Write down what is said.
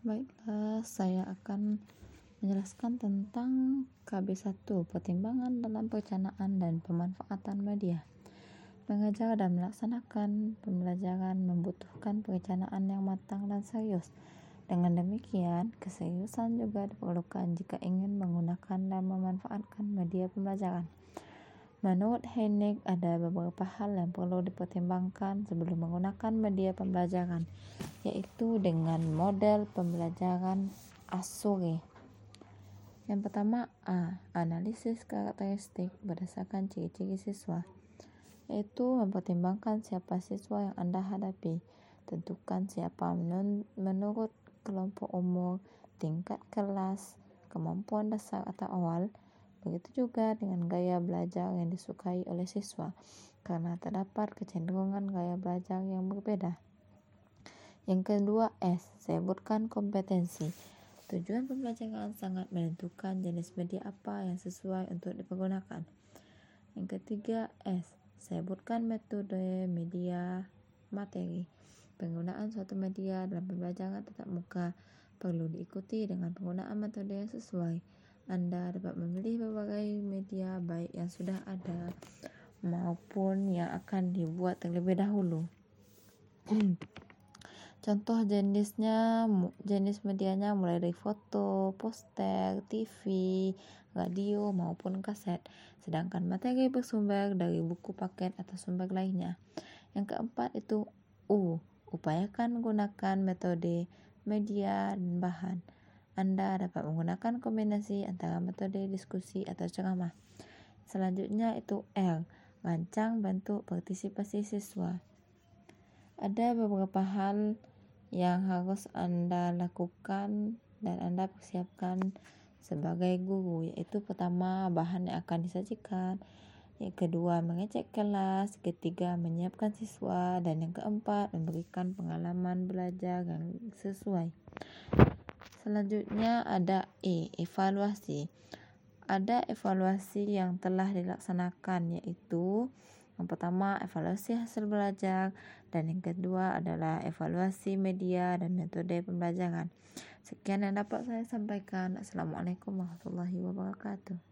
Baiklah, saya akan menjelaskan tentang KB1, pertimbangan dalam perencanaan dan pemanfaatan media. Mengajar dan melaksanakan pembelajaran membutuhkan perencanaan yang matang dan serius. Dengan demikian, keseriusan juga diperlukan jika ingin menggunakan dan memanfaatkan media pembelajaran. Menurut Heineck, ada beberapa hal yang perlu dipertimbangkan sebelum menggunakan media pembelajaran yaitu dengan model pembelajaran Asuri. Yang pertama A. Analisis karakteristik berdasarkan ciri-ciri siswa yaitu mempertimbangkan siapa siswa yang Anda hadapi. Tentukan siapa menurut kelompok umur, tingkat kelas, kemampuan dasar atau awal. Begitu juga dengan gaya belajar yang disukai oleh siswa, karena terdapat kecenderungan gaya belajar yang berbeda. Yang kedua S, sebutkan kompetensi. Tujuan pembelajaran sangat menentukan jenis media apa yang sesuai untuk dipergunakan. Yang ketiga S, sebutkan metode media materi. Penggunaan suatu media dalam pembelajaran tetap muka perlu diikuti dengan penggunaan metode yang sesuai. Anda dapat memilih berbagai media baik yang sudah ada maupun yang akan dibuat terlebih dahulu. Contoh jenisnya, jenis medianya mulai dari foto, poster, TV, radio maupun kaset. Sedangkan materi bersumber dari buku paket atau sumber lainnya. Yang keempat itu U. Upayakan menggunakan metode media dan bahan. Anda dapat menggunakan kombinasi antara metode diskusi atau ceramah. Selanjutnya itu L. Rancang bentuk partisipasi siswa. Ada beberapa hal yang harus Anda lakukan dan Anda persiapkan sebagai guru yaitu pertama bahan yang akan disajikan yang kedua mengecek kelas ketiga menyiapkan siswa dan yang keempat memberikan pengalaman belajar yang sesuai selanjutnya ada E evaluasi ada evaluasi yang telah dilaksanakan yaitu yang pertama, evaluasi hasil belajar dan yang kedua adalah evaluasi media dan metode pembelajaran. Sekian yang dapat saya sampaikan. Assalamualaikum warahmatullahi wabarakatuh.